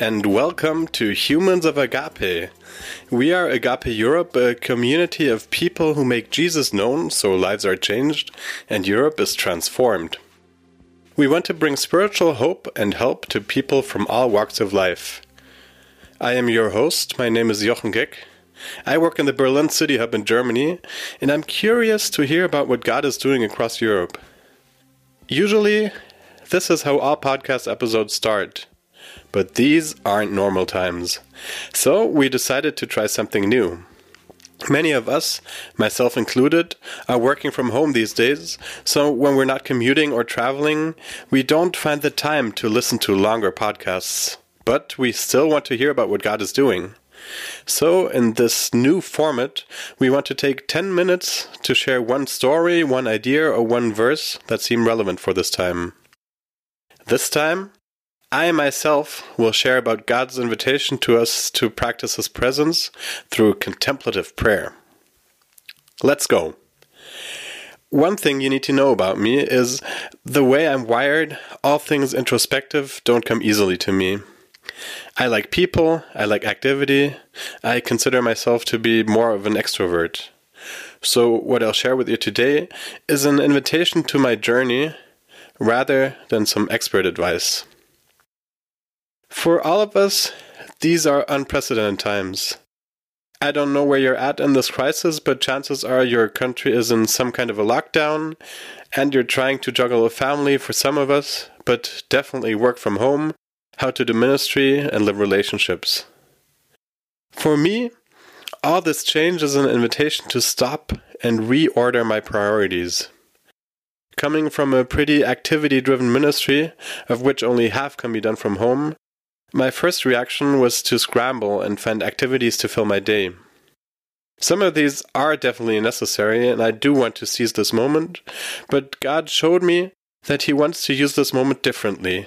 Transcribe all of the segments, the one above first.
and welcome to Humans of Agape. We are Agape Europe, a community of people who make Jesus known so lives are changed and Europe is transformed. We want to bring spiritual hope and help to people from all walks of life. I am your host. My name is Jochen Geck. I work in the Berlin City Hub in Germany, and I'm curious to hear about what God is doing across Europe. Usually, this is how all podcast episodes start. But these aren't normal times. So we decided to try something new. Many of us, myself included, are working from home these days, so when we're not commuting or traveling, we don't find the time to listen to longer podcasts. But we still want to hear about what God is doing. So, in this new format, we want to take 10 minutes to share one story, one idea, or one verse that seem relevant for this time. This time, I myself will share about God's invitation to us to practice His presence through contemplative prayer. Let's go. One thing you need to know about me is the way I'm wired, all things introspective don't come easily to me. I like people, I like activity, I consider myself to be more of an extrovert. So, what I'll share with you today is an invitation to my journey rather than some expert advice. For all of us, these are unprecedented times. I don't know where you're at in this crisis, but chances are your country is in some kind of a lockdown and you're trying to juggle a family for some of us, but definitely work from home, how to do ministry, and live relationships. For me, all this change is an invitation to stop and reorder my priorities. Coming from a pretty activity driven ministry, of which only half can be done from home, my first reaction was to scramble and find activities to fill my day. Some of these are definitely necessary, and I do want to seize this moment, but God showed me that He wants to use this moment differently.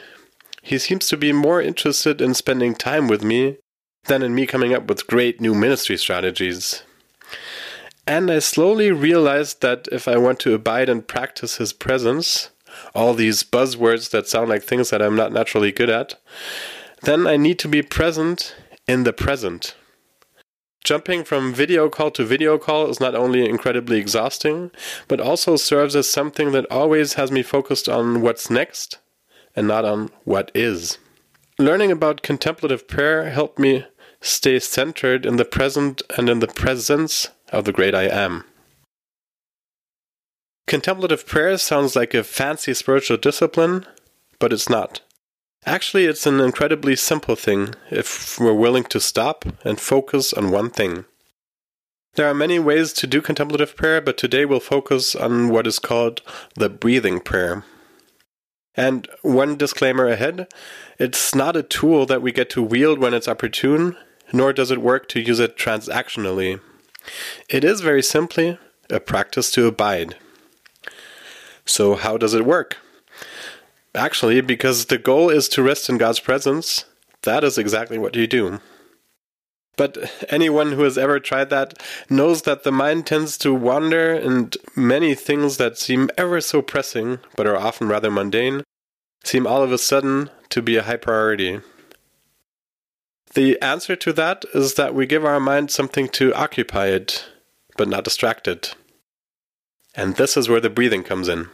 He seems to be more interested in spending time with me than in me coming up with great new ministry strategies. And I slowly realized that if I want to abide and practice His presence, all these buzzwords that sound like things that I'm not naturally good at, then I need to be present in the present. Jumping from video call to video call is not only incredibly exhausting, but also serves as something that always has me focused on what's next and not on what is. Learning about contemplative prayer helped me stay centered in the present and in the presence of the great I am. Contemplative prayer sounds like a fancy spiritual discipline, but it's not. Actually, it's an incredibly simple thing if we're willing to stop and focus on one thing. There are many ways to do contemplative prayer, but today we'll focus on what is called the breathing prayer. And one disclaimer ahead it's not a tool that we get to wield when it's opportune, nor does it work to use it transactionally. It is very simply a practice to abide. So, how does it work? Actually, because the goal is to rest in God's presence, that is exactly what you do. But anyone who has ever tried that knows that the mind tends to wander, and many things that seem ever so pressing, but are often rather mundane, seem all of a sudden to be a high priority. The answer to that is that we give our mind something to occupy it, but not distract it. And this is where the breathing comes in.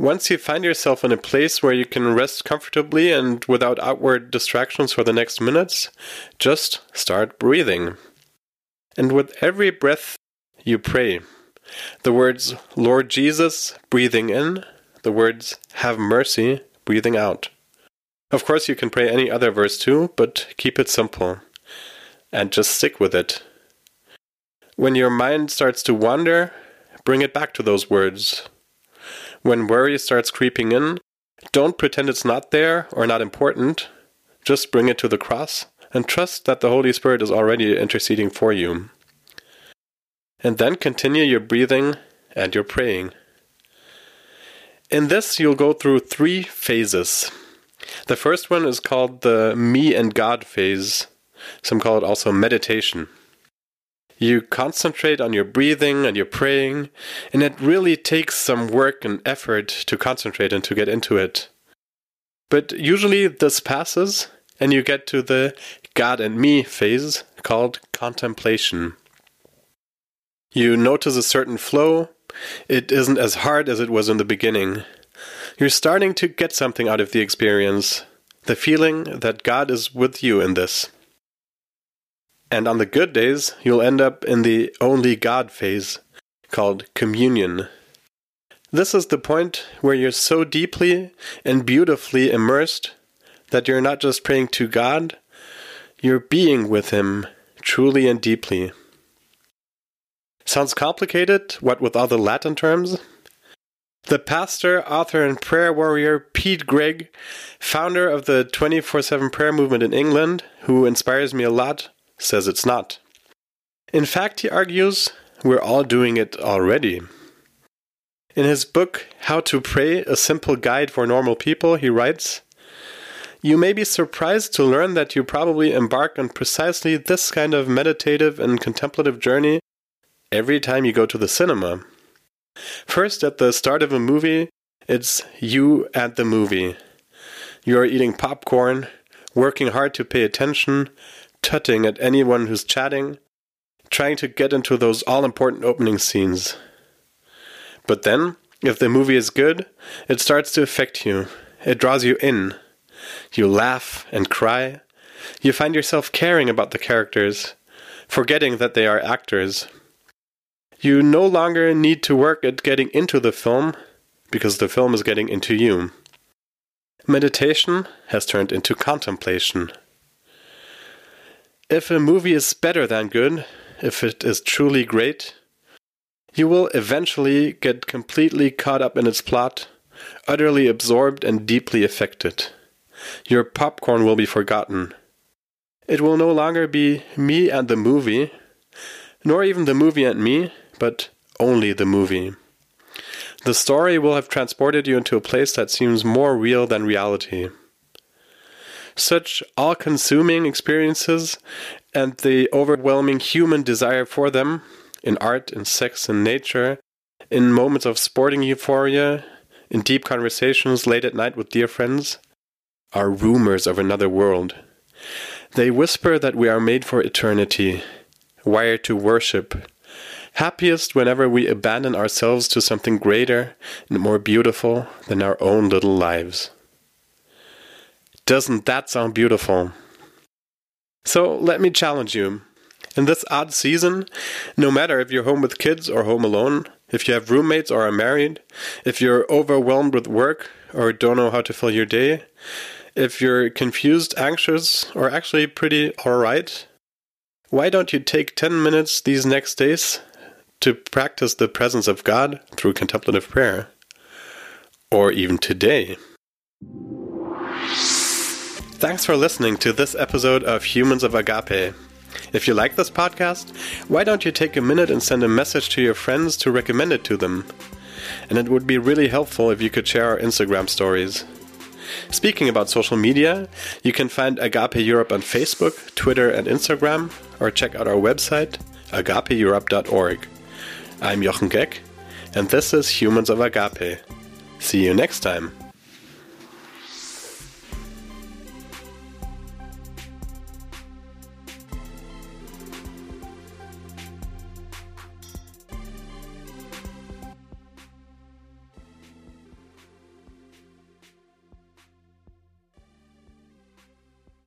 Once you find yourself in a place where you can rest comfortably and without outward distractions for the next minutes, just start breathing. And with every breath, you pray. The words, Lord Jesus, breathing in, the words, Have mercy, breathing out. Of course, you can pray any other verse too, but keep it simple. And just stick with it. When your mind starts to wander, bring it back to those words. When worry starts creeping in, don't pretend it's not there or not important. Just bring it to the cross and trust that the Holy Spirit is already interceding for you. And then continue your breathing and your praying. In this, you'll go through three phases. The first one is called the me and God phase. Some call it also meditation. You concentrate on your breathing and your praying, and it really takes some work and effort to concentrate and to get into it. But usually this passes, and you get to the God and me phase called contemplation. You notice a certain flow. It isn't as hard as it was in the beginning. You're starting to get something out of the experience the feeling that God is with you in this. And on the good days, you'll end up in the only God phase, called communion. This is the point where you're so deeply and beautifully immersed that you're not just praying to God, you're being with Him truly and deeply. Sounds complicated, what with all the Latin terms? The pastor, author, and prayer warrior Pete Greig, founder of the 24 7 prayer movement in England, who inspires me a lot, says it's not. In fact, he argues, we're all doing it already. In his book, How to Pray A Simple Guide for Normal People, he writes You may be surprised to learn that you probably embark on precisely this kind of meditative and contemplative journey every time you go to the cinema. First, at the start of a movie, it's you at the movie. You are eating popcorn, working hard to pay attention, tutting at anyone who's chatting, trying to get into those all important opening scenes. But then, if the movie is good, it starts to affect you. It draws you in. You laugh and cry. You find yourself caring about the characters, forgetting that they are actors. You no longer need to work at getting into the film because the film is getting into you. Meditation has turned into contemplation. If a movie is better than good, if it is truly great, you will eventually get completely caught up in its plot, utterly absorbed and deeply affected. Your popcorn will be forgotten. It will no longer be me and the movie, nor even the movie and me, but only the movie. The story will have transported you into a place that seems more real than reality. Such all consuming experiences and the overwhelming human desire for them in art, in sex, in nature, in moments of sporting euphoria, in deep conversations late at night with dear friends, are rumors of another world. They whisper that we are made for eternity, wired to worship, happiest whenever we abandon ourselves to something greater and more beautiful than our own little lives. Doesn't that sound beautiful? So let me challenge you. In this odd season, no matter if you're home with kids or home alone, if you have roommates or are married, if you're overwhelmed with work or don't know how to fill your day, if you're confused, anxious, or actually pretty alright, why don't you take 10 minutes these next days to practice the presence of God through contemplative prayer? Or even today? Thanks for listening to this episode of Humans of Agape. If you like this podcast, why don't you take a minute and send a message to your friends to recommend it to them? And it would be really helpful if you could share our Instagram stories. Speaking about social media, you can find Agape Europe on Facebook, Twitter, and Instagram, or check out our website, agapeeurope.org. I'm Jochen Geck, and this is Humans of Agape. See you next time.